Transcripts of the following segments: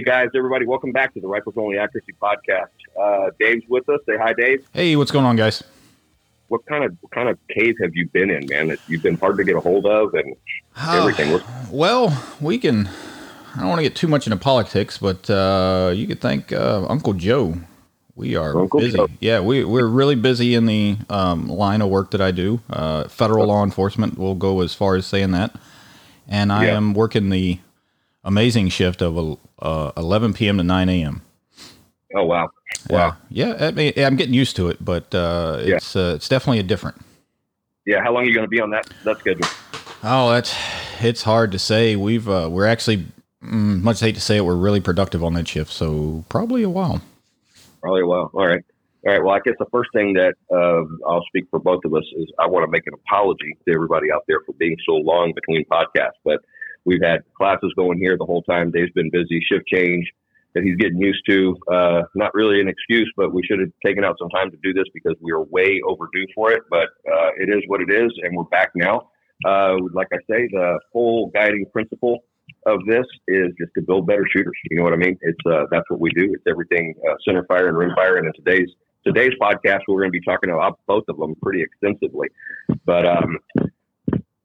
Hey guys, everybody, welcome back to the Rifles Only Accuracy Podcast. Uh, Dave's with us. Say hi, Dave. Hey, what's going on, guys? What kind of what kind of cave have you been in, man? That you've been hard to get a hold of and everything. Uh, well, we can. I don't want to get too much into politics, but uh, you could thank uh, Uncle Joe. We are Uncle busy. Joe. Yeah, we we're really busy in the um, line of work that I do. Uh, federal law enforcement will go as far as saying that, and I Yeah. am working the amazing shift of uh, 11 p.m. to 9 a.m. Oh wow, wow. Yeah, I mean, I'm getting used to it, but uh, Yeah. it's uh, it's definitely a different. Yeah, how long are you going to be on that that schedule? Oh, that's it's hard to say. We've uh, we're actually mm, much hate to say it, we're really productive on that shift, so probably a while. Probably a while. All right. All right. Well, I guess the first thing that uh, I'll speak for both of us is I want to make an apology to everybody out there for being so long between podcasts. But we've had classes going here the whole time. Dave's been busy, shift change that he's getting used to. Uh, not really an excuse, but we should have taken out some time to do this because we are way overdue for it. But uh, it is what it is, and we're back now. Uh, like I say, the full guiding principle of this is just to build better shooters. You know what I mean? It's uh, that's what we do. It's everything uh, center fire and rim fire. And in today's today's podcast, we're going to be talking about both of them pretty extensively. But um,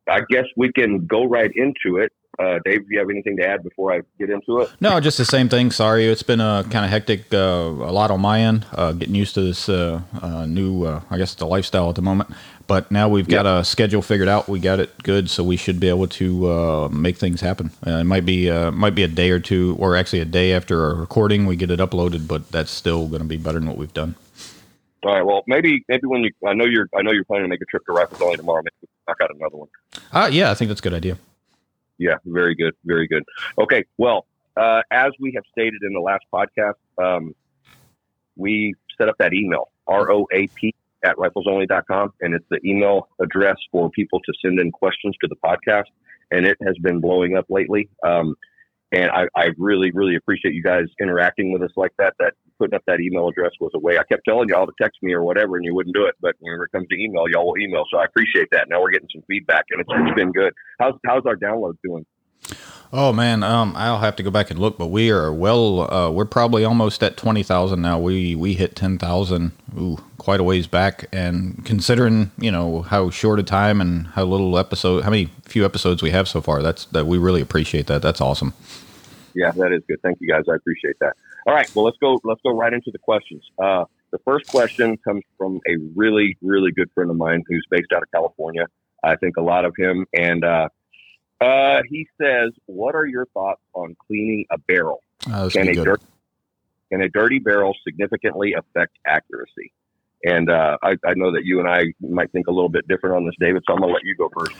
I guess we can go right into it. Uh, Dave, do you have anything to add before I get into it? No, just the same thing. Sorry, it's been a kind of hectic, uh, a lot on my end, uh, getting used to this uh, uh, new, uh, I guess, the lifestyle at the moment. But now we've got a schedule figured out. We got it good, so we should be able to uh, make things happen. Uh, it might be uh, might be a day or two, or actually a day after a recording, we get it uploaded. But that's still going to be better than what we've done. All right. Well, maybe maybe when you I know you're I know you're planning to make a trip to Rifles Only tomorrow. Maybe we can knock out another one. Uh, yeah, I think that's a good idea. Yeah, very good, very good. Okay, well, uh, as we have stated in the last podcast, um, we set up that email, ROAP at riflesonly.com, and it's the email address for people to send in questions to the podcast, and it has been blowing up lately. Um, and I, I really, really appreciate you guys interacting with us like that. That putting up that email address was a way. I kept telling y'all to text me or whatever, and you wouldn't do it. But whenever it comes to email, y'all will email. So I appreciate that. Now we're getting some feedback, and it's, it's been good. How's how's our download doing? Oh man, um, I'll have to go back and look, but we are well. Uh, we're probably almost at twenty thousand now. We we hit ten thousand, ooh, quite a ways back. And considering you know how short a time and how little episode, how many few episodes we have so far, that's that we really appreciate that. That's awesome. Yeah, that is good. Thank you guys. I appreciate that. All right, well let's go. Let's go right into the questions. Uh, the first question comes from a really, really good friend of mine who's based out of California. I think a lot of him, and uh, uh, he says, "What are your thoughts on cleaning a barrel? This Can a good. dirt, can a dirty barrel significantly affect accuracy?" And uh, I, I know that you and I might think a little bit different on this, David. So I'm gonna let you go first.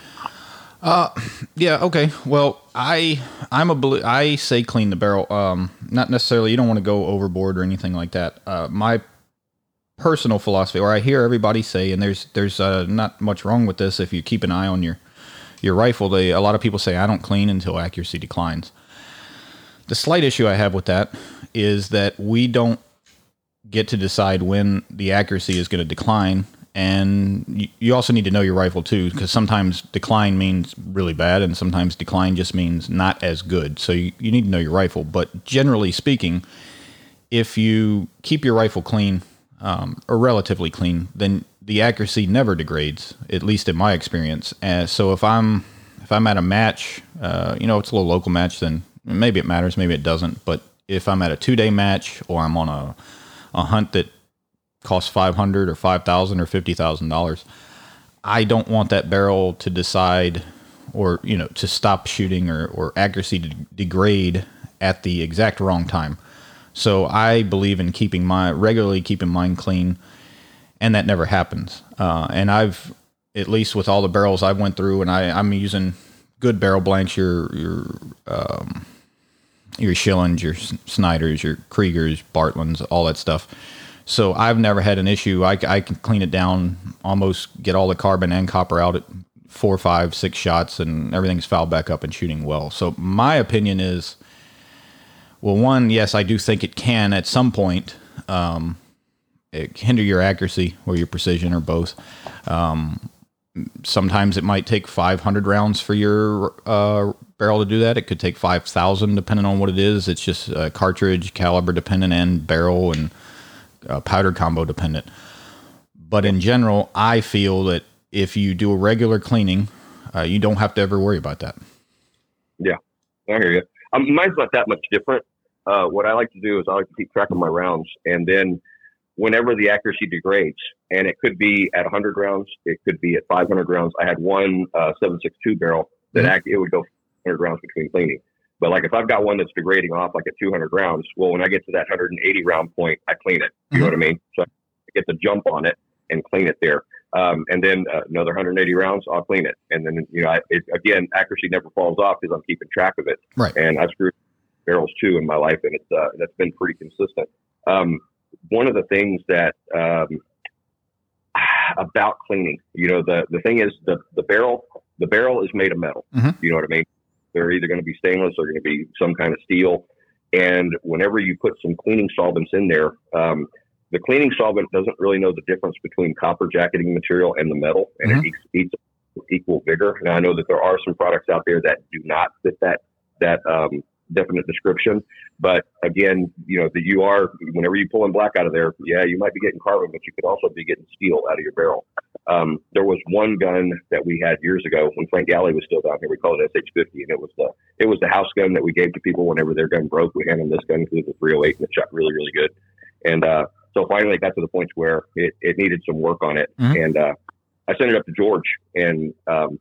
Uh, yeah, okay. Well, I I'm a belie- I say clean the barrel. Um, not necessarily. You don't want to go overboard or anything like that. Uh, my personal philosophy, or I hear everybody say, and there's there's uh, not much wrong with this if you keep an eye on your your rifle. They a lot of people say I don't clean until accuracy declines. The slight issue I have with that is that we don't get to decide when the accuracy is going to decline and you, also need to know your rifle too because sometimes decline means really bad and sometimes decline just means not as good so you, you need to know your rifle but generally speaking if you keep your rifle clean um, or relatively clean then the accuracy never degrades at least in my experience. Uh, so if i'm if i'm at a match uh, you know it's a little local match then maybe it matters maybe it doesn't. But if i'm at a two day match or i'm on a, a hunt that costs 500 or 5000 or $50000 i don't want that barrel to decide or you know to stop shooting or, or accuracy to degrade at the exact wrong time. So i believe in keeping my regularly keeping mine clean and that never happens uh, and i've at least with all the barrels I've went through and I, i'm using good barrel blanks your your um, your Schillings, your Schneiders, your Kriegers, Bartleins, all that stuff. So I've never had an issue. I, I can clean it down, almost get all the carbon and copper out at four, five, six shots, and everything's fouled back up and shooting well. So my opinion is, well, one, yes, I do think it can at some point um, it hinder your accuracy or your precision or both. Um, sometimes it might take 500 rounds for your uh, barrel to do that. It could take 5,000 depending on what it is. It's just uh, cartridge caliber dependent and barrel and uh, powder combo dependent. But in general, I feel that if you do a regular cleaning, uh, you don't have to ever worry about that. Yeah, I hear you. Um, mine's not that much different. Uh, what I like to do is I like to keep track of my rounds, and then whenever the accuracy degrades, and it could be at 100 rounds, it could be at 500 rounds. I had one uh, 762 barrel that mm-hmm. act, it would go 100 rounds between cleaning. But like if I've got one that's degrading off like at 200 rounds, well, when I get to that 180 round point, I clean it. You mm-hmm. know what I mean? So I get the jump on it and clean it there. Um, and then uh, another 180 rounds, I'll clean it. And then, you know, I, it, again, accuracy never falls off because I'm keeping track of it. Right. And I've screwed barrels too in my life, and it's uh, that's been pretty consistent. Um, one of the things that um, about cleaning, you know, the the thing is the the barrel the barrel is made of metal. Mm-hmm. You know what I mean? They're either going to be stainless or going to be some kind of steel. And whenever you put some cleaning solvents in there, um, the cleaning solvent doesn't really know the difference between copper jacketing material and the metal, and mm-hmm. it eats, eats equal vigor. Now I know that there are some products out there that do not fit that that um, definite description. But again, you know, the UR, whenever you pull in black out of there, yeah, you might be getting carbon, but you could also be getting steel out of your barrel. Um, there was one gun that we had years ago when Frank Galli was still down here. We called it SH50, and it was the it was the house gun that we gave to people whenever their gun broke. We handed them this gun because it was a 308 and it shot really, really good. And uh, so finally, it got to the point where it, it needed some work on it, mm-hmm. and uh, I sent it up to George, and um,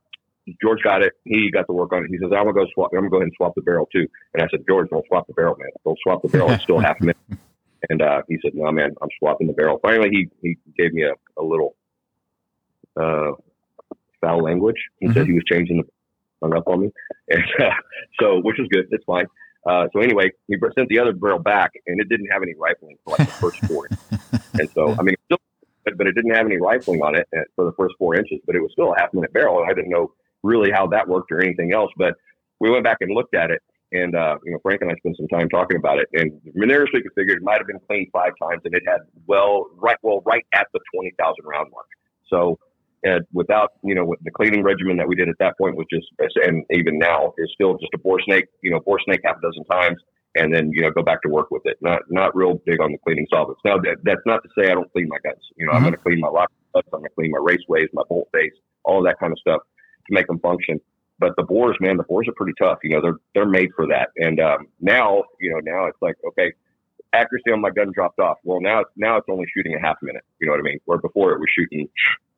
George got it. He got to work on it. He says, "I'm gonna go swap. I'm gonna go ahead and swap the barrel too." And I said, "George, don't swap the barrel, man. Don't swap the barrel. It's still half a minute." And uh, he said, "No, man, I'm swapping the barrel." Finally, he he gave me a, a little uh, foul language. He mm-hmm. said he was changing the hung up on me, and uh, so which is good. It's fine. Uh, so anyway, he sent the other barrel back, and it didn't have any rifling for like the first four. and so, I mean, still, but it didn't have any rifling on it uh, for the first four inches. But it was still a half minute barrel, and I didn't know really how that worked or anything else. But we went back and looked at it, and uh, you know, Frank and I spent some time talking about it. And Mineris we figured it might have been cleaned five times, and it had well, right, well, right at the twenty thousand round mark. So. Uh, without, you know, the cleaning regimen that we did at that point was just, and even now is still just a bore snake, you know, bore snake half a dozen times, and then you know go back to work with it. Not not real big on the cleaning solvents. Now that, that's not to say I don't clean my guns. You know, mm-hmm. I'm going to clean my lock I'm going to clean my raceways, my bolt face, all that kind of stuff to make them function. But the bores, man, the bores are pretty tough. You know, they're they're made for that. And um, now, you know, now it's like, okay, accuracy on my gun dropped off. Well, now it's now it's only shooting a half minute. You know what I mean? Where before it was shooting,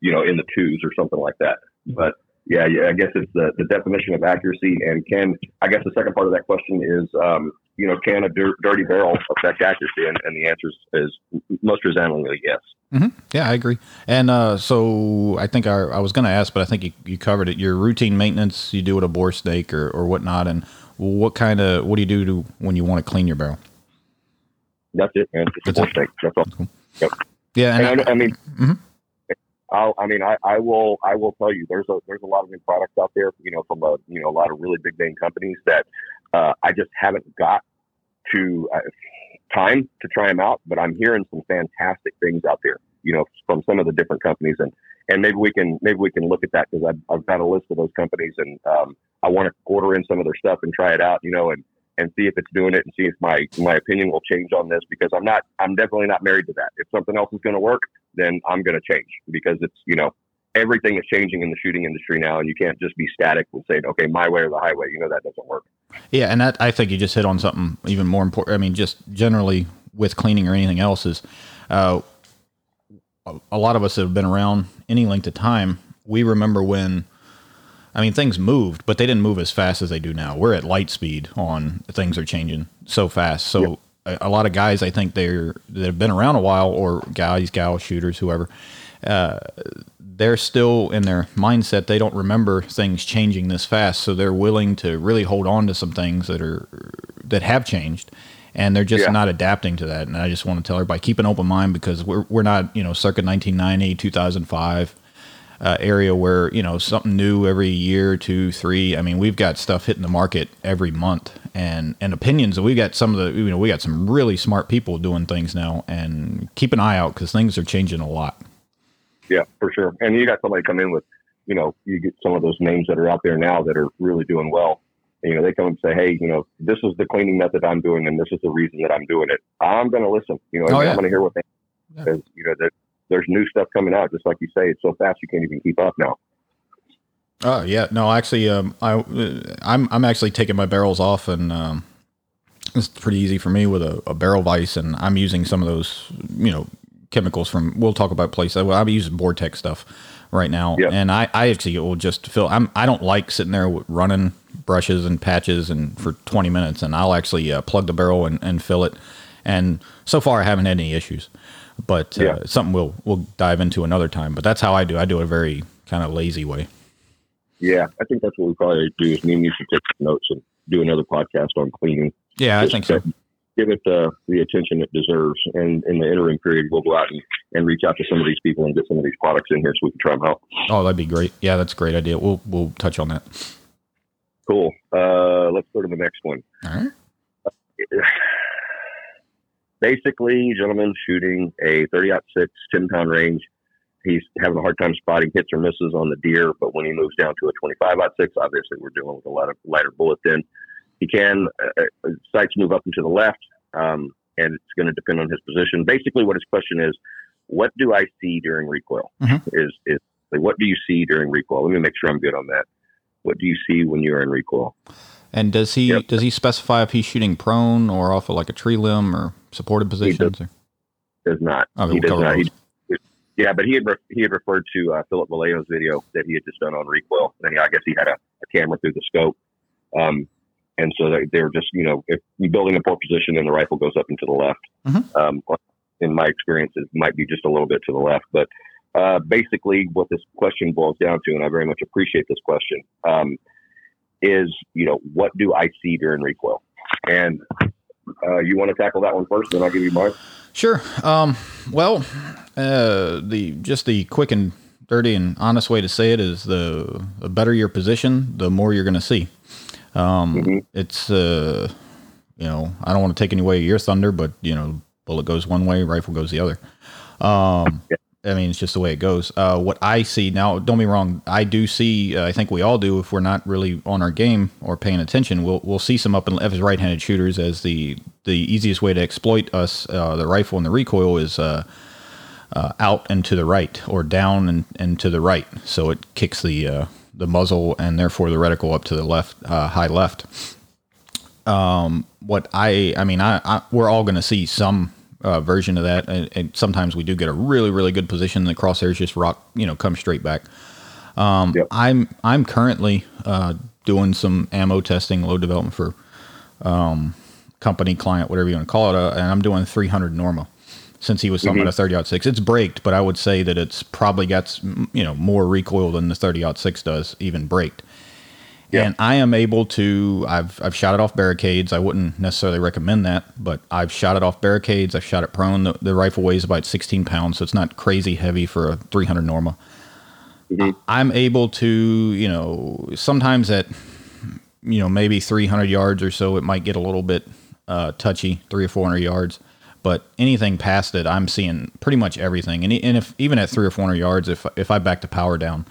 you know, in the twos or something like that. But yeah, yeah, I guess it's the, the definition of accuracy. And can I guess the second part of that question is, um, you know, can a dir- dirty barrel affect accuracy? And, and the answer is, most resoundingly yes. Mm-hmm. Yeah, I agree. And uh, so I think I, I was going to ask, but I think you, you covered it. Your routine maintenance, you do with a bore snake or, or whatnot. And what kind of, what do you do to, when you want to clean your barrel? That's it, man. Just That's a bore snake. That's all. Cool. Yep. Yeah. And, and I, I, mean, mm-hmm. I'll, I mean, I, I will, I will tell you, there's a, there's a lot of new products out there, you know, from a, you know, a lot of really big name companies that, uh, I just haven't got to uh, time to try them out, but I'm hearing some fantastic things out there, you know, from some of the different companies and, and maybe we can, maybe we can look at that because I've, I've got a list of those companies and, um, I want to order in some of their stuff and try it out, you know, and, and see if it's doing it and see if my my opinion will change on this because I'm not I'm definitely not married to that. If something else is going to work, then I'm going to change because it's you know everything is changing in the shooting industry now, and you can't just be static and say okay my way or the highway. You know that doesn't work. Yeah, and that I think you just hit on something even more important. I mean, just generally with cleaning or anything else is. Uh, a lot of us that have been around any length of time, we remember when I mean, things moved, but they didn't move as fast as they do now. We're at light speed on things are changing so fast. So yep. a, a, lot of guys, I think they're that have been around a while, or guys, gals, shooters, whoever, uh, they're still in their mindset. They don't remember things changing this fast, so they're willing to really hold on to some things that are that have changed and they're just yeah. not adapting to that. And I just want to tell everybody keep an open mind because we're we're not you know circa 1990, 2005 uh, area where you know something new every year, two, three. I mean, we've got stuff hitting the market every month, and and opinions. we've got some of the you know we got some really smart people doing things now, and keep an eye out because things are changing a lot. Yeah, for sure. And you got somebody come in with, you know, you get some of those names that are out there now that are really doing well. you know, they come and say, "Hey, you know, this is the cleaning method I'm doing, and this is the reason that I'm doing it." I'm going to listen. You know, Oh, yeah. I'm going to hear what they Yeah. because you know there, there's new stuff coming out. Just like you say, it's so fast you can't even keep up now. Oh yeah, no, actually, um, I I'm I'm actually taking my barrels off, and um, it's pretty easy for me with a, a barrel vise, and I'm using some of those, you know, chemicals from. We'll talk about places. Well, I'm using Vortex stuff right now, Yeah. and I I actually will just fill. I'm I don't like sitting there with- running brushes and patches and for 20 minutes, and I'll actually uh, plug the barrel and, and fill it, and so far I haven't had any issues. But uh, Yeah. something we'll we'll dive into another time. But that's how I do. I do it a very kind of lazy way. Yeah, I think that's what we probably do. Is me and you should take some notes and do another podcast on cleaning. Yeah, I think so. Give it the the attention it deserves, and in the interim period, we'll go out and, and reach out to some of these people and get some of these products in here so we can try them out. Oh, that'd be great. Yeah, that's a great idea. We'll we'll touch on that. Cool. Uh, let's go to the next one. All right. Basically, gentlemen shooting a 30 6 10 pound range. He's having a hard time spotting hits or misses on the deer, but when he moves down to a 25 6, obviously we're dealing with a lot of lighter bullet then. He can, uh, uh, sights move up and to the left, um, and it's going to depend on his position. Basically, what his question is, what do I see during recoil? Mhm. Is, is like, what do you see during recoil? Let me make sure I'm good on that. What do you see when you're in recoil? And does he Yep. does he specify if he's shooting prone or off of like a tree limb or supported positions? Or? Does not. Okay, he does not. He, yeah, but he had re- he had referred to uh, Phillip Velayo's video that he had just done on recoil, and he, I guess he had a, a camera through the scope, um, and so they're just you know if you're building a poor position and the rifle goes up and to the left, Mhm. um, in my experience, it might be just a little bit to the left, but uh, basically what this question boils down to, and I very much appreciate this question, um, is you know what do I see during recoil, and uh, you want to tackle that one first, then I'll give you mine. Sure. Um, well, uh, the just the quick and dirty and honest way to say it is the, the better your position, the more you're going to see. Um, Mhm. It's uh, you know I don't want to take any away your thunder, but you know bullet goes one way, rifle goes the other. Um, I mean, it's just the way it goes. Uh, what I see now, don't be wrong. I do see. Uh, I think we all do. If we're not really on our game or paying attention, we'll we'll see some up and left as right-handed shooters as the the easiest way to exploit us. Uh, the rifle and the recoil is uh, uh, out and to the right, or down and, and to the right. So it kicks the uh, the muzzle and therefore the reticle up to the left, uh, high left. Um, what I I mean, I, I we're all going to see some uh, version of that, and, and sometimes we do get a really really good position. And the crosshairs just rock, you know, come straight back. Um, Yep. I'm I'm currently uh, doing some ammo testing, load development for um, company client, whatever you want to call it, uh, and I'm doing 300 Norma. Since he was something at a 30 six, it's braked, but I would say that it's probably got you know more recoil than the 30 six does, even braked. Yeah. And I am able to. I've I've shot it off barricades. I wouldn't necessarily recommend that, but I've shot it off barricades. I've shot it prone. The, the rifle weighs about 16 pounds, so it's not crazy heavy for a 300 Norma. Mhm. I'm able to, you know, sometimes at, you know, maybe 300 yards or so, it might get a little bit uh, touchy, three or 400 yards. But anything past it, I'm seeing pretty much everything. And, and if even at three or 400 yards, if if I back the power down,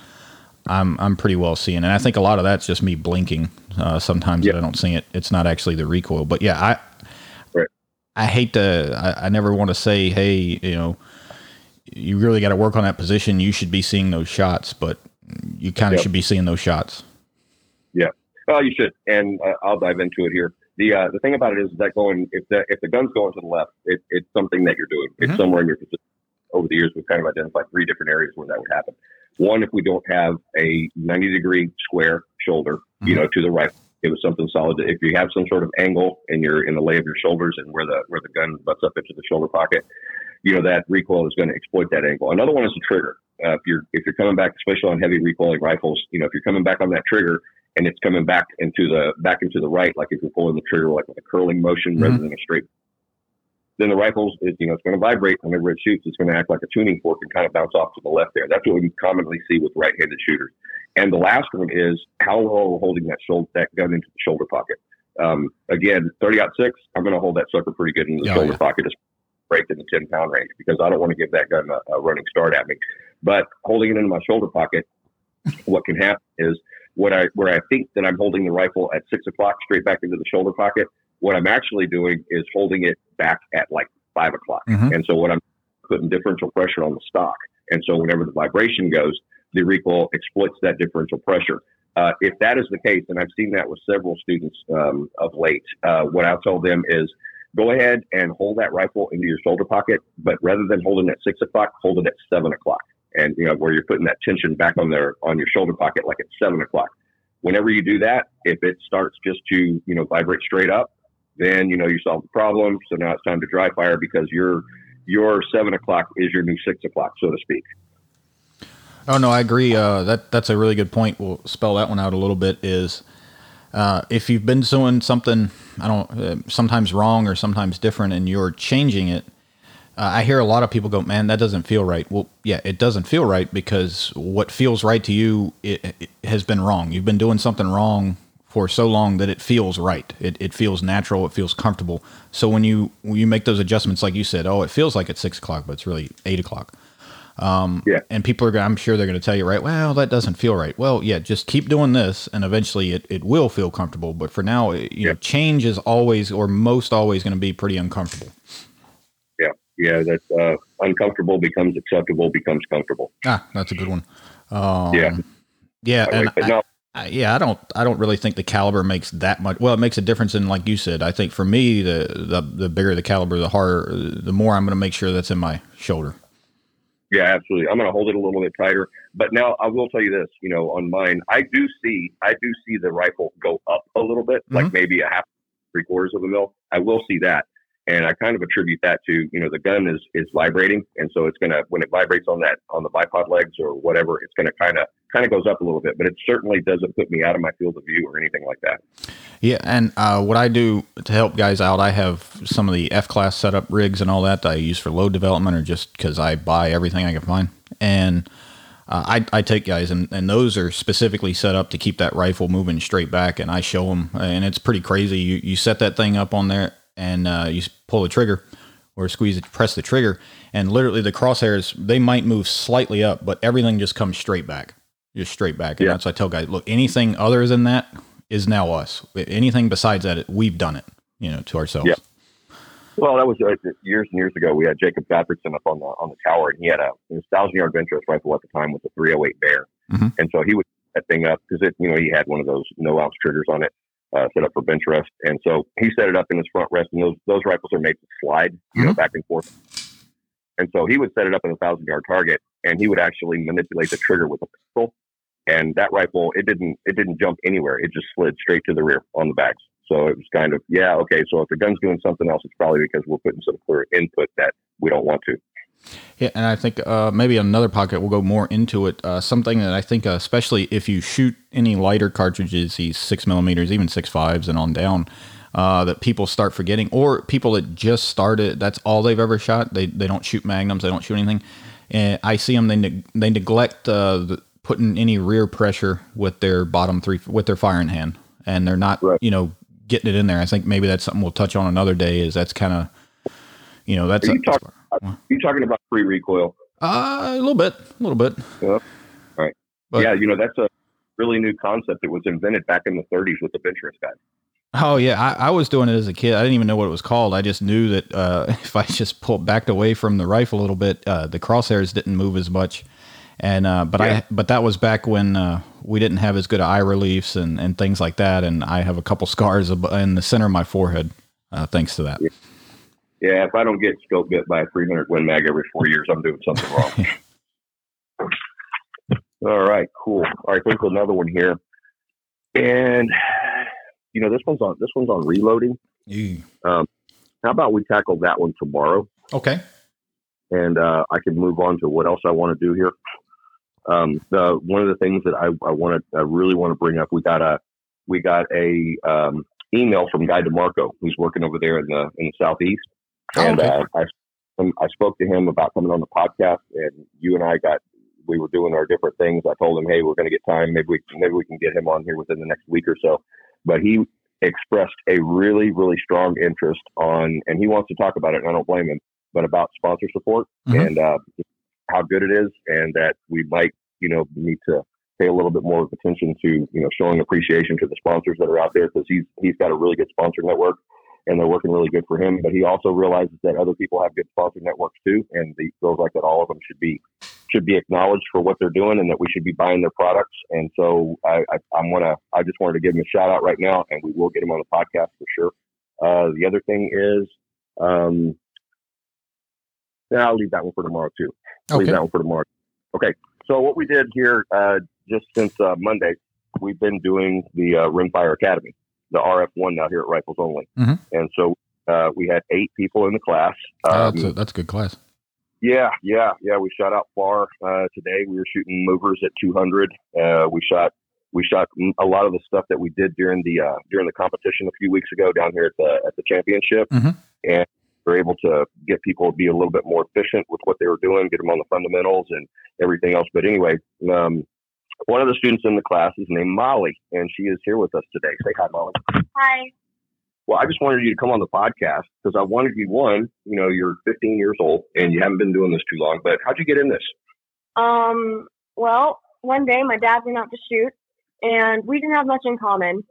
I'm I'm pretty well seeing. And I think a lot of that's just me blinking. Uh, sometimes that I don't see it. It's not actually the recoil. But yeah, I Right. I hate to. I, I never want to say, hey, you know, you really got to work on that position. You should be seeing those shots, but you kind of Yep. should be seeing those shots. Yeah. Oh, you should, and uh, I'll dive into it here. The uh, the thing about it is that going if the if the gun's going to the left, it, it's something that you're doing. It's Mhm. somewhere in your position. Over the years, we've kind of identified three different areas where that would happen. One, if we don't have a 90 degree square shoulder, you Mhm. know, to the right, it was something solid. If you have some sort of angle and you're in the lay of your shoulders and where the where the gun butts up into the shoulder pocket, you know that recoil is going to exploit that angle. Another one is the trigger. Uh, if you're if you're coming back, especially on heavy recoiling rifles, you know if you're coming back on that trigger and it's coming back into the back into the right, like if you're pulling the trigger like with a curling motion rather than a straight, then the rifle is you know it's going to vibrate whenever it shoots. It's going to act like a tuning fork and kind of bounce off to the left there. That's what we commonly see with right-handed shooters. And the last one is how low are we holding that shoulder that gun into the shoulder pocket. Um, again, 30 out six, I'm going to hold that sucker pretty good into the Oh, shoulder yeah. pocket. Just break in the 10 pound range because I don't want to give that gun a, a running start at me. But holding it into my shoulder pocket, what can happen is what I where I think that I'm holding the rifle at six o'clock straight back into the shoulder pocket. What I'm actually doing is holding it back at like five o'clock. Mhm. And so what I'm putting differential pressure on the stock. And so whenever the vibration goes, the recoil exploits that differential pressure. Uh, if that is the case, and I've seen that with several students um, of late, uh, what I'll tell them is go ahead and hold that rifle into your shoulder pocket, but rather than holding it at six o'clock, hold it at seven o'clock. And you know where you're putting that tension back on their on your shoulder pocket, like at seven o'clock. Whenever you do that, if it starts just to you know vibrate straight up, then you know you solve the problem. So now it's time to dry fire because your your seven o'clock is your new six o'clock, so to speak. Oh no, I agree. Uh, that that's a really good point. We'll spell that one out a little bit. Is uh, if you've been doing something, I don't, uh, sometimes wrong or sometimes different, and you're changing it. Uh, I hear a lot of people go, "Man, that doesn't feel right." Well, yeah, it doesn't feel right because what feels right to you it, it has been wrong. You've been doing something wrong for so long that it feels right. It, it feels natural. It feels comfortable. So when you when you make those adjustments, like you said, oh, it feels like it's six o'clock, but it's really eight o'clock. Yeah. And people are, I'm sure they're going to tell you, right? Well, that doesn't feel right. Well, yeah, just keep doing this, and eventually it, it will feel comfortable. But for now, it- you know, change is always or most always going to be pretty uncomfortable. Yeah, that uh, uncomfortable becomes acceptable, becomes comfortable. Ah, that's a good one. Um, yeah, yeah, I and like. I- No, I, yeah, I don't, I don't really think the caliber makes that much. Well, it makes a difference in, like you said. I think for me, the the, the bigger the caliber, the harder, the more I'm going to make sure that's in my shoulder. Yeah, absolutely. I'm going to hold it a little bit tighter. But now I will tell you this, you know, on mine, I do see, I do see the rifle go up a little bit, like maybe a half, three quarters of a mil. I will see that. And I kind of attribute that to, you know, the gun is, is vibrating. And so it's going to, when it vibrates on that, on the bipod legs or whatever, it's going to kind of, kind of goes up a little bit, but it certainly doesn't put me out of my field of view or anything like that. Yeah, and uh, what I do to help guys out, I have some of the F class setup rigs and all that, that I use for load development, or just because I buy everything I can find. And uh, I, I take guys, and, and those are specifically set up to keep that rifle moving straight back. And I show them, and it's pretty crazy. You you set that thing up on there, and uh, you pull the trigger or squeeze it, press the trigger, and literally the crosshairs they might move slightly up, but everything just comes straight back, just straight back. And Yeah. that's what I tell guys: look, anything other than that is now us. Anything besides that, we've done it, you know, to ourselves. Yeah. Well, that was uh, years and years ago. We had Jacob Gottfriedson up on the on the tower, and he had a thousand yard bench rest rifle at the time with a 308 Bear, Mhm. and so he would that thing up because it you know he had one of those no ounce triggers on it, uh, set up for bench rest, and so he set it up in his front rest, and those those rifles are made to slide, you know, back and forth, and so he would set it up in a thousand yard target, and he would actually manipulate the trigger with a pistol, and that rifle it didn't it didn't jump anywhere, it just slid straight to the rear on the bags. So it was kind of, yeah, okay. So if the gun's doing something else, it's probably because we're putting some clear input that we don't want to. Yeah, and I think uh, maybe another pocket we'll go more into it. Uh, something that I think, uh, especially if you shoot any lighter cartridges, these six millimeters, even six fives, and on down, uh, that people start forgetting, or people that just started, that's all they've ever shot. They they don't shoot magnums, they don't shoot anything. And I see them they neg- they neglect uh, the, putting any rear pressure with their bottom three with their firing hand, and they're not Right. you know getting it in there. I think maybe that's something we'll touch on another day. Is that's kind of you know that's Are a, you you talking about free recoil? uh, a little bit, a little bit. Yeah. Right. But- yeah, you know that's a really new concept. It was invented back in the 30s with the bench rest guy. Oh yeah, I, I was doing it as a kid. I didn't even know what it was called. I just knew that uh, if I just pulled backed away from the rifle a little bit, uh, the crosshairs didn't move as much. And uh, but Yeah. I but that was back when uh, we didn't have as good eye reliefs and, and things like that. And I have a couple scars in the center of my forehead uh, thanks to that. Yeah, if I don't get scope bit by a 300 Win Mag every four years, I'm doing something wrong. All right, cool. All right, there's another one here, and you know this one's on this one's on reloading. Ew. How about we tackle that one tomorrow? Okay. and uh, I can move on to what else I want to do here. Um, the one of the things that I, I want to I really want to bring up we got a we got a um, email from Guy DeMarco who's working over there in the in the southeast, and okay. uh, I I spoke to him about coming on the podcast, and you and I got we were doing our different things. I told him, hey, we're going to get time. Maybe we maybe we can get him on here within the next week or so. But he expressed a really really strong interest on, and he wants to talk about it, and I don't blame him. But about sponsor support Mhm. and uh, how good it is, and that we might you know need to pay a little bit more attention to you know showing appreciation to the sponsors that are out there because he's he's got a really good sponsor network and they're working really good for him. But he also realizes that other people have good sponsor networks too, and he feels like that all of them should be should be acknowledged for what they're doing and that we should be buying their products. And so I, I, I'm gonna I just wanted to give him a shout out right now, and we will get him on the podcast for sure. Uh, the other thing is, um, yeah, I'll leave that one for tomorrow too. I'll Leave that one for tomorrow. Okay. So what we did here, uh, just since uh, Monday, we've been doing the uh, Rimfire Academy, the RF1 now here at Rifles Only, mm-hmm. and so uh, we had eight people in the class. Um, oh, that's, a, that's a good class. Yeah, yeah, yeah. We shot out far uh, today. We were shooting movers at 200. Uh, we shot we shot a lot of the stuff that we did during the uh, during the competition a few weeks ago down here at the at the championship, mm-hmm. and we're able to get people to be a little bit more efficient with what they were doing, get them on the fundamentals and everything else. But anyway, um, one of the students in the class is named Molly, and she is here with us today. Say hi, Molly. Hi. Well, I just wanted you to come on the podcast because I wanted you one. You know, you're 15 years old and you haven't been doing this too long. But how'd you get in this? Um. Well, one day my dad went out to shoot, and we didn't have much in common.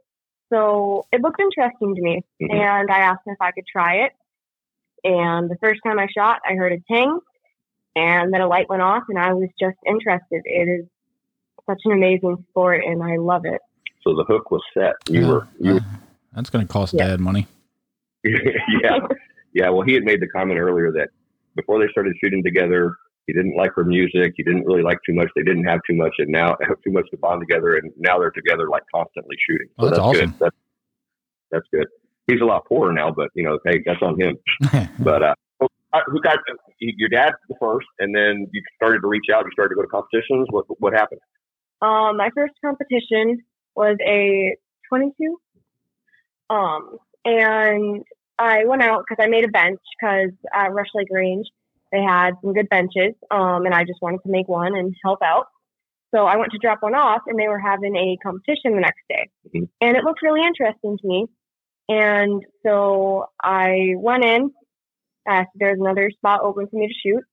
So it looked interesting to me, mm-hmm. and I asked him if I could try it. And the first time I shot, I heard a ting, and then a light went off, and I was just interested. It is such an amazing sport, and I love it. So the hook was set. You yeah. were you. That's going to cost yeah. Dad money. yeah, yeah. Well, he had made the comment earlier that before they started shooting together, he didn't like her music. He didn't really like too much. They didn't have too much, and now have too much to bond together. And now they're together, like constantly shooting. So oh, that's, that's awesome. good. That's, that's good. He's a lot poorer now, but you know, hey, that's on him. but uh, who got your dad the first, and then you started to reach out. You started to go to competitions. What what happened? Um, my first competition was a 22. Um, and I went out because I made a bench because at Rush Lake Range they had some good benches, um, and I just wanted to make one and help out. So I went to drop one off, and they were having a competition the next day, mm-hmm. and it looked really interesting to me. And so I went in. Asked if there's another spot open for me to shoot,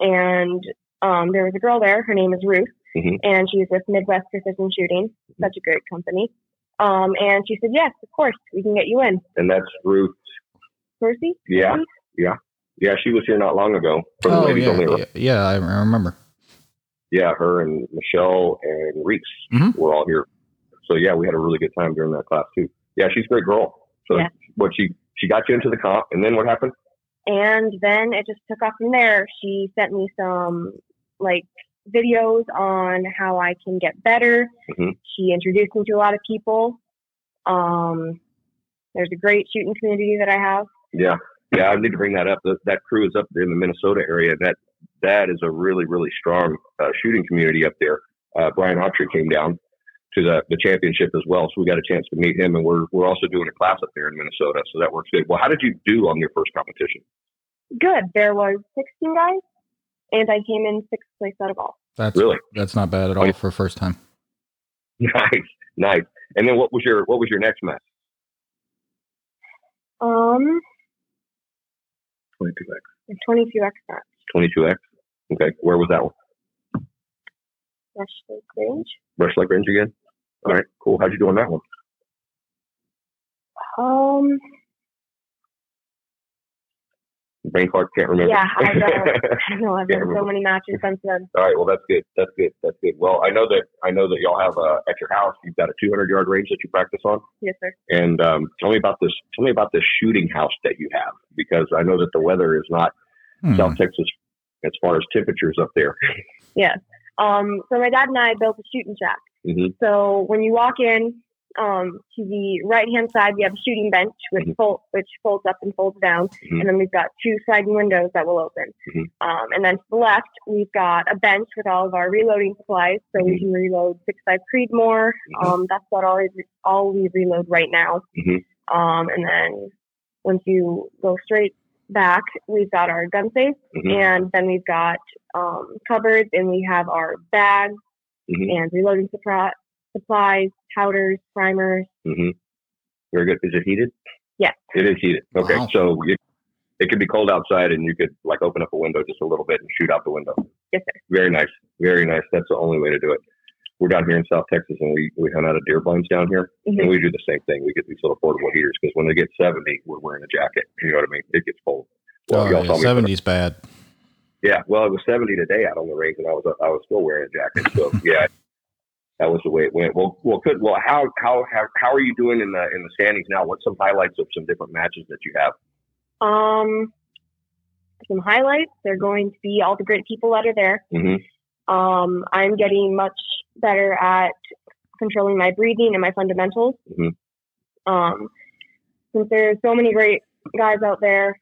and um, there was a girl there. Her name is Ruth, mm-hmm. and she's with Midwest Precision Shooting. Such a great company. Um, and she said, "Yes, of course, we can get you in." And that's Ruth. Percy. Yeah, yeah. Yeah, she was here not long ago. oh, yeah, yeah, yeah, I remember. Yeah, her and Michelle and Reeks mm-hmm. were all here. So yeah, we had a really good time during that class too. Yeah, she's a great girl. So yeah. what she she got you into the comp, and then what happened? And then it just took off from there. She sent me some like videos on how I can get better. Mm-hmm. She introduced me to a lot of people. Um, there's a great shooting community that I have. Yeah, yeah, I need to bring that up. That, that crew is up there in the Minnesota area. That that is a really really strong uh, shooting community up there. Uh, Brian Autry came down to the, the championship as well, so we got a chance to meet him, and we're we're also doing a class up there in Minnesota, so that works good. Well, how did you do on your first competition? Good. There was 16 guys, and I came in sixth place out of all. That's really that's not bad at all for a first time. Nice, nice. And then what was your what was your next match? Um, 22X. 22X match. 22X. Okay. Where was that one? Rush Lake Range. Rush Lake Range again? All right. Cool. How'd you do on that one? Um, Brain Clark can't remember. Yeah, I know. I know. I've been so many matches since then. All right. Well, that's good. That's good. That's good. Well, I know that I know that y'all have uh, at your house. You've got a 200 yard range that you practice on. Yes, sir. And um, tell me about this. Tell me about this shooting house that you have because I know that the weather is not hmm. South Texas as far as temperatures up there. Yes. Um, so my dad and I built a shooting shack. Mm-hmm. So when you walk in, um, to the right hand side, we have a shooting bench which, mm-hmm. fold, which folds up and folds down, mm-hmm. and then we've got two sliding windows that will open. Mm-hmm. Um, and then to the left, we've got a bench with all of our reloading supplies, so we mm-hmm. can reload six five Creedmoor. Mm-hmm. Um, that's what all all we reload right now. Mm-hmm. Um, and then once you go straight back, we've got our gun safe, and then we've got um, cupboards, and we have our bags and reloading supply supplies, powders, primers. Mm-hmm. Very good. Is it heated? Yes. It is heated. Okay. Wow. So it, it could be cold outside and you could like open up a window just a little bit and shoot out the window. Yes, sir. Very nice. Very nice. That's the only way to do it. we're down here in South Texas and we, we hunt out of deer blinds down here Mhm. and we do the same thing. We get these little portable heaters because when they get 70, we're wearing a jacket. You know what I mean? It gets cold. Well, Oh, y'all yeah, saw me 70's bad. yeah, well, it was 70 today out on the range, and I was I was still wearing a jacket. So yeah, that was the way it went. Well, well, good. Well, how how how, how are you doing in the in the standings now? What's some highlights of some different matches that you have? Um, some highlights. They're going to be all the great people that are there. Mm-hmm. Um, I'm getting much better at controlling my breathing and my fundamentals. Mhm. Um, since there's so many great guys out there,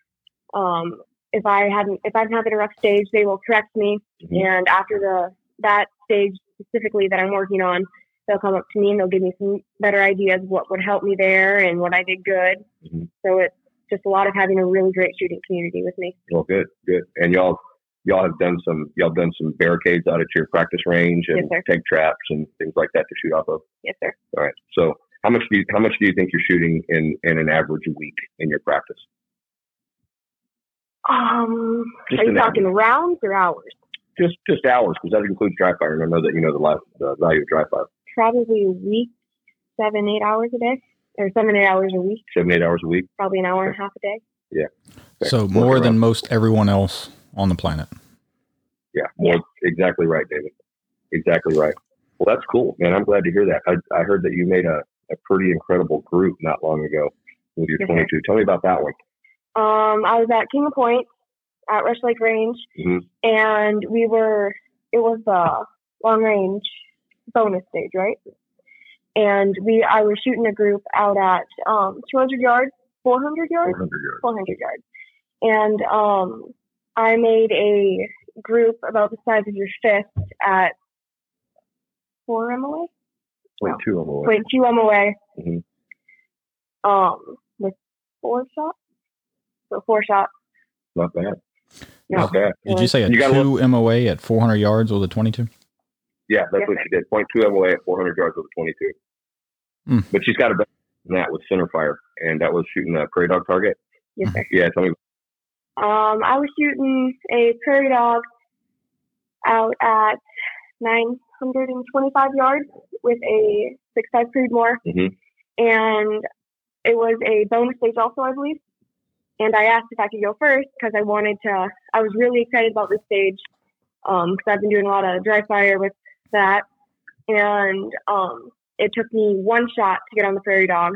um, if I hadn't, if I'm having a rough stage, they will correct me. Mhm. And after the that stage specifically that I'm working on, they'll come up to me and they'll give me some better ideas of what would help me there and what I did good. Mhm. So it's just a lot of having a really great shooting community with me. Well, good, good. And y'all y'all have done some y'all done some barricades out at your practice range and Yes, take traps and things like that to shoot off of. Yes, sir. All right. So how much do you how much do you think you're shooting in in an average week in your practice? Um, Just are you talking rounds or hours? Just just hours because that includes dry fire, and I know that you know the, life, the value of dry fire. Probably a week, seven, eight hours a day, or seven, eight hours a week. Seven eight hours a week. Probably an hour and a half a day. Okay. So Working more than around. most everyone else on the planet. Yeah, more exactly right, David. Exactly right. Well, that's cool, man. I'm glad to hear that. I, I heard that you made a, a pretty incredible group not long ago with your Yes, sir. 22. Tell me about that one. Um, I was at King of Point at Rush Lake Range, Mhm. and we were. It was a long range bonus stage, right? And we, I was shooting a group out at um, 200 yards, 400 yards, 400 yards. 400 yards, and um, I made a group about the size of your fist at four MOA, Point two on the way. point two MOA, Mhm. um, with four shots. So four shots. Not bad. No. Not bad. Did you say a You gotta two MOA at 400 yards with a 22? Yeah, that's Yes, what sir. she did. Point two MOA at 400 yards with a 22. Mm. But she's got a better than that with center fire, and that was shooting a prairie dog target. Yes, sir. Yeah, tell me. Um, I was shooting a prairie dog out at 925 yards with a 6.5 Creedmoor, Mhm. and it was a bonus stage also, I believe. And I asked if I could go first because I wanted to. I was really excited about this stage because I've been doing a lot of dry fire with that, and um, it took me one shot to get on the prairie dog,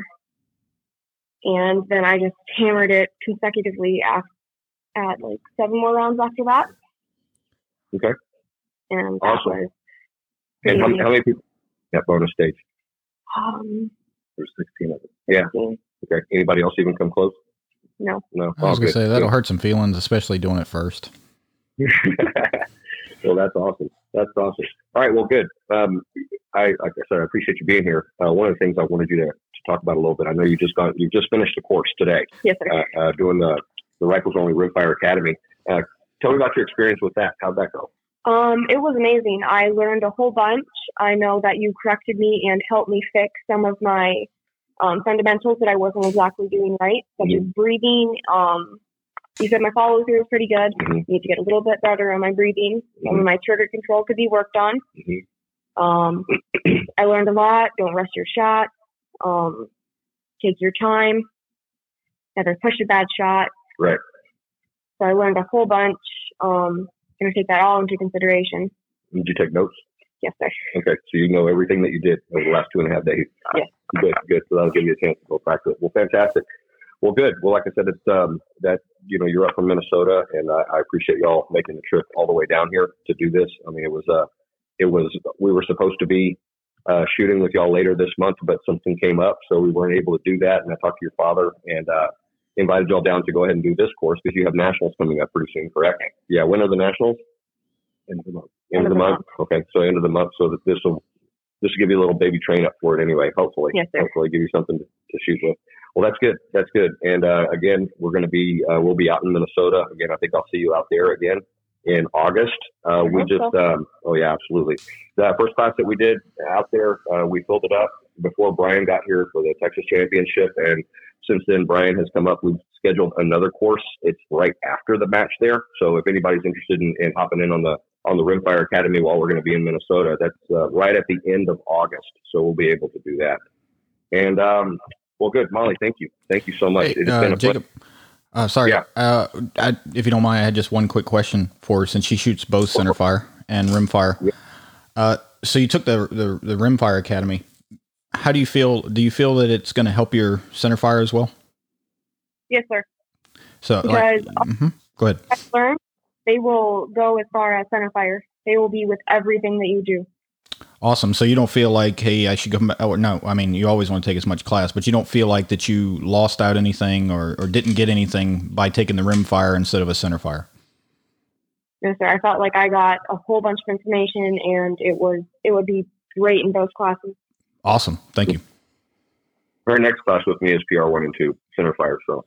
and then I just hammered it consecutively after at like seven more rounds after that. Okay. And Awesome. And how, how many people? That bonus stage. um, There's 16 of them. Yeah. 16. Okay. Anybody else even come close? No. No. I was going to say that'll hurt some feelings, especially doing it first. well, that's awesome. That's awesome. All right. Well, good. Um, I, like I said, I appreciate you being here. Uh, one of the things I wanted you to, to talk about a little bit. I know you just got you just finished the course today, Yes, sir. uh, uh, doing the the Rifles Only Rimfire Academy. Uh, tell me about your experience with that. How'd that go? Um, it was amazing. I learned a whole bunch. I know that you corrected me and helped me fix some of my um, fundamentals that I wasn't exactly doing right, such as breathing. Um, you said my follow through is pretty good. Mhm. Need to get a little bit better on my breathing. Some of my trigger control could be worked on. Mhm. Um, I learned a lot. Don't rush your shot. Um, take your time. Never push a bad shot. Right. So I learned a whole bunch. Um, gonna take that all into consideration. Did you take notes? Yes, sir. Okay, so you know everything that you did over the last two and a half days. Yes. Good, good. So that'll give you a chance to go practice. Well, fantastic. Well, good. Well, like I said, it's um that you know you're up from Minnesota, and I, I appreciate y'all making the trip all the way down here to do this. I mean, it was uh it was we were supposed to be uh, shooting with y'all later this month, but something came up, so we weren't able to do that. And I talked to your father and uh, invited y'all down to go ahead and do this course because you have nationals coming up pretty soon, correct? Yeah. When are the nationals? End of the month. End of the month. Okay, so end of the month, so that this will this will give you a little baby train up for it anyway. Hopefully, Yes, sir. hopefully give you something to, to shoot with. Well, that's good. That's good. And uh, again, we're going to be uh, we'll be out in Minnesota again. I think I'll see you out there again in August. Uh, we just um, oh yeah, absolutely. The first class that we did out there, uh, we filled it up before Brian got here for the Texas Championship, and since then Brian has come up. We've scheduled another course. It's right after the match there. So if anybody's interested in, in hopping in on the on the Rimfire Academy while we're going to be in Minnesota. That's uh, right at the end of August, so we'll be able to do that. And um, well, good, Molly. Thank you, thank you so much. Hey, uh, been a Jacob, uh, sorry, yeah. Uh, I, if you don't mind, I had just one quick question for her since she shoots both centerfire and rimfire. Yeah. Uh, so you took the, the the rimfire academy. How do you feel? Do you feel that it's going to help your centerfire as well? Yes, sir. So, because like, mm-hmm. go ahead. Learn, they will go as far as centerfire. They will be with everything that you do. Awesome. So you don't feel like, hey, I should come. Or oh, no, I mean, you always want to take as much class, but you don't feel like that you lost out anything or, or didn't get anything by taking the rim fire instead of a center fire. No, sir. I felt like I got a whole bunch of information, and it was it would be great in both classes. Awesome. Thank you. Our next class with me is PR one and two center fire, so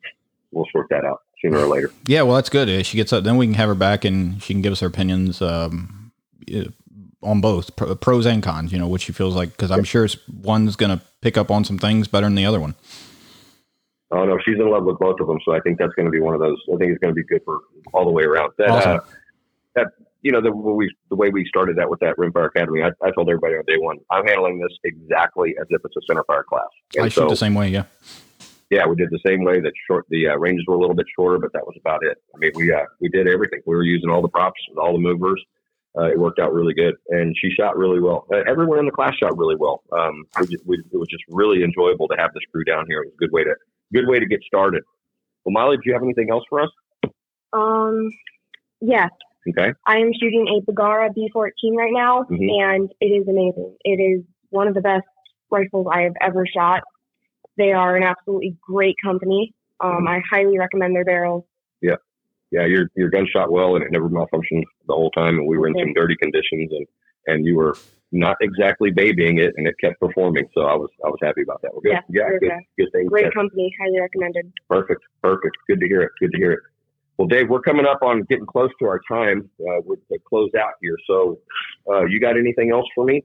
we'll sort that out sooner or later. Yeah, well, that's good. She gets up, then we can have her back, and she can give us her opinions. Um, on both pros and cons, you know, what she feels like, because I'm sure one's going to pick up on some things better than the other one. Oh no, she's in love with both of them, so I think that's going to be one of those. I think it's going to be good for all the way around. That, awesome. uh, that you know, the we the way we started that with that Rimfire Academy, I, I, told everybody on day one, I'm handling this exactly as if it's a centerfire class. And I shoot the same way, yeah. Yeah, we did the same way. That short, the uh, ranges were a little bit shorter, but that was about it. I mean, we uh, we did everything. We were using all the props, with all the movers uh, it worked out really good, and she shot really well. Uh, everyone in the class shot really well. Um, we, we, it was just really enjoyable to have this crew down here. It was a good way to good way to get started. Well, Molly, do you have anything else for us? Um, yes. Okay. I am shooting a Bergara B14 right now, mm-hmm. and it is amazing. It is one of the best rifles I have ever shot. They are an absolutely great company. Um, mm-hmm. I highly recommend their barrels. Yeah yeah, your your gun shot well and it never malfunctioned the whole time, and we were in some dirty conditions, and and you were not exactly babying it, and it kept performing. So I was I was happy about that. We're good. Yeah, yeah good, good thing. Great company, highly recommended. Perfect, perfect. Good to hear it. Good to hear it. Well, Dave, we're coming up on getting close to our time uh, to close out here. So, uh, you got anything else for me?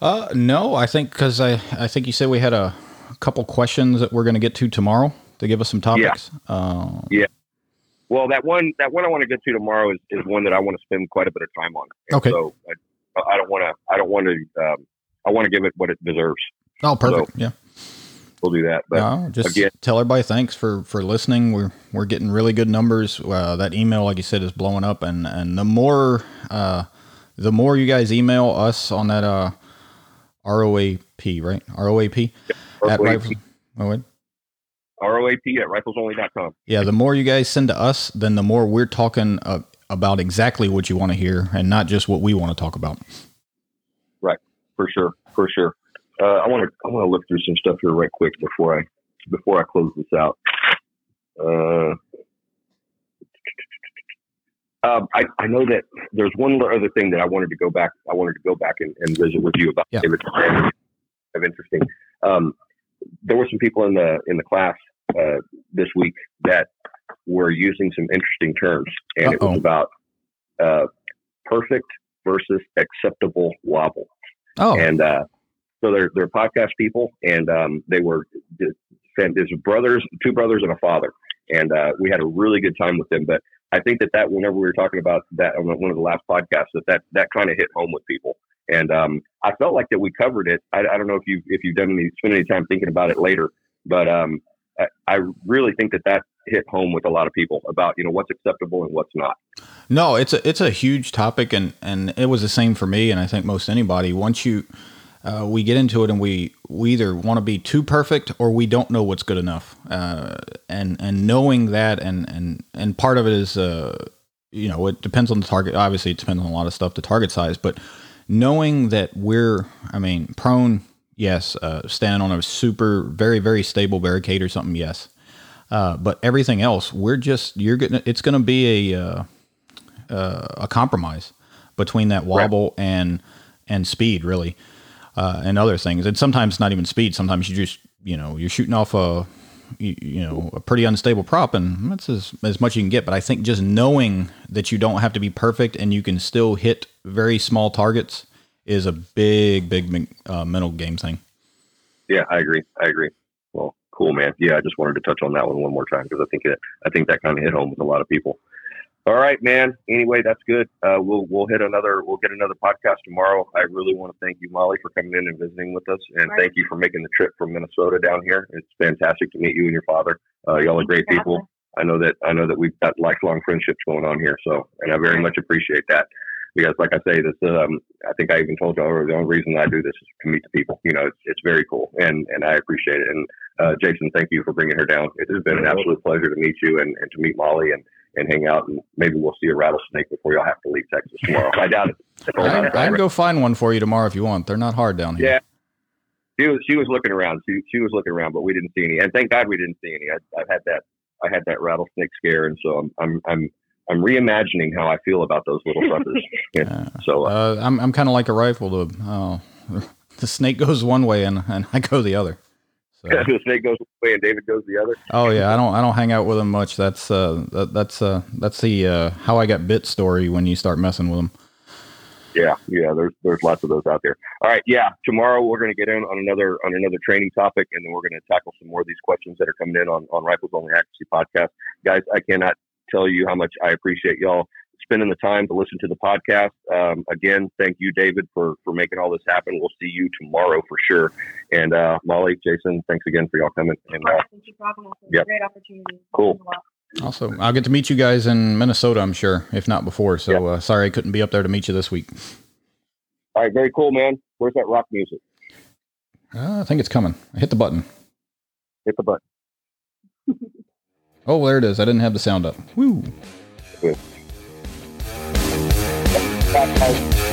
Uh, no, I think because I I think you said we had a couple questions that we're going to get to tomorrow to give us some topics. Yeah. Uh, yeah. Well, that one that one I want to get to tomorrow is, is one that I want to spend quite a bit of time on. And okay. So I, don't want to. I don't want to. Um, I want to give it what it deserves. Oh, perfect. So, yeah. We'll do that. But no, just again, tell everybody thanks for for listening. We're we're getting really good numbers. Uh, that email, like you said, is blowing up, and and the more uh, the more you guys email us on that uh, ROAP, right? ROAP yep. At ROAP. Oh, ROAP at riflesonly.com. Yeah, the more you guys send to us, then the more we're talking uh, about exactly what you want to hear and not just what we want to talk about. Right, for sure, for sure. Uh, I want to I want to look through some stuff here right quick before I before I close this out. Uh, um, I, I know that there's one other thing that I wanted to go back. I wanted to go back and, and visit with you about. Yeah. Of interesting. Um, there were some people in the in the class uh, this week that were using some interesting terms, and Uh-oh. it was about uh, perfect versus acceptable wobble. Oh, and uh, so they're they're podcast people, and um, they were there's brothers, two brothers and a father, and uh, we had a really good time with them. But I think that that whenever we were talking about that on one of the last podcasts, that that, that kind of hit home with people. And um, I felt like that we covered it. I, I, don't know if you if you've done any spent any time thinking about it later, but um, I, I really think that that hit home with a lot of people about you know what's acceptable and what's not. No, it's a it's a huge topic, and and it was the same for me, and I think most anybody. Once you uh, we get into it, and we we either want to be too perfect or we don't know what's good enough, uh, and and knowing that, and and and part of it is. Uh, you know, it depends on the target. Obviously, it depends on a lot of stuff, the target size, but knowing that we're, I mean, prone yes. Uh, standing on a super, very, very stable barricade or something, yes. Uh, but everything else, we're just you're gonna. It's to be a uh, uh, a compromise between that wobble right. and and speed, really, uh, and other things. And sometimes not even speed. Sometimes you just you know you're shooting off a you, you, know a pretty unstable prop and that's as, as much you can get but i think just knowing that you don't have to be perfect and you can still hit very small targets is a big, big uh, mental game thing. Yeah, I agree. I agree. Well, cool, man. Yeah, I just wanted to touch on that one one more time because I think it, I think that kind of hit home with a lot of people. All right, man. Anyway, that's good. Uh, we'll we'll hit another. We'll get another podcast tomorrow. I really want to thank you, Molly, for coming in and visiting with us, and Right. thank you for making the trip from Minnesota down here. It's fantastic to meet you and your father. Uh, y'all are great people. I know that I know that we've got lifelong friendships going on here. So, and I very much appreciate that because, like I say, this um, I think I even told you already. The only reason I do this is to meet the people. You know, it's, it's very cool, and and I appreciate it. And uh, Jason, thank you for bringing her down. It has been an absolute pleasure to meet you and, and to meet Molly and and hang out and maybe we'll see a rattlesnake before y'all have to leave Texas tomorrow. I doubt it. I, I can go find one for you tomorrow if you want. They're not hard down here. Yeah. She was she was looking around. She she was looking around, but we didn't see any. And thank God we didn't see any. I, I've had that I had that rattlesnake scare, and so I'm I'm I'm I'm reimagining how I feel about those little suckers. Yeah. Yeah. So uh, Uh, I'm I'm kind of like a rifle. The oh, the snake goes one way and, and I go the other. So, the snake goes one way and David goes the other. oh yeah, I don't I don't hang out with them much. That's uh that, that's uh that's the uh how I got bit story when you start messing with them. Yeah, yeah. There's there's lots of those out there. All right, yeah. Tomorrow we're going to get in on another on another training topic, and then we're going to tackle some more of these questions that are coming in on on Rifles Only Accuracy podcast. Guys, I cannot tell you how much I appreciate y'all spending the time to listen to the podcast. Um, again, thank you, David, for for making all this happen. We'll see you tomorrow for sure. And uh, Molly, Jason, thanks again for y'all coming. And uh, Thank you for having us. Yep. great opportunity. Cool. Thanks. Also, I'll get to meet you guys in Minnesota. I'm sure, if not before. So uh, sorry I couldn't be up there to meet you this week. all right, very cool, man. Where's that rock music? Uh, I think it's coming. I hit the button. Hit the button. Oh, there it is. I didn't have the sound up. Woo. Bye, guys.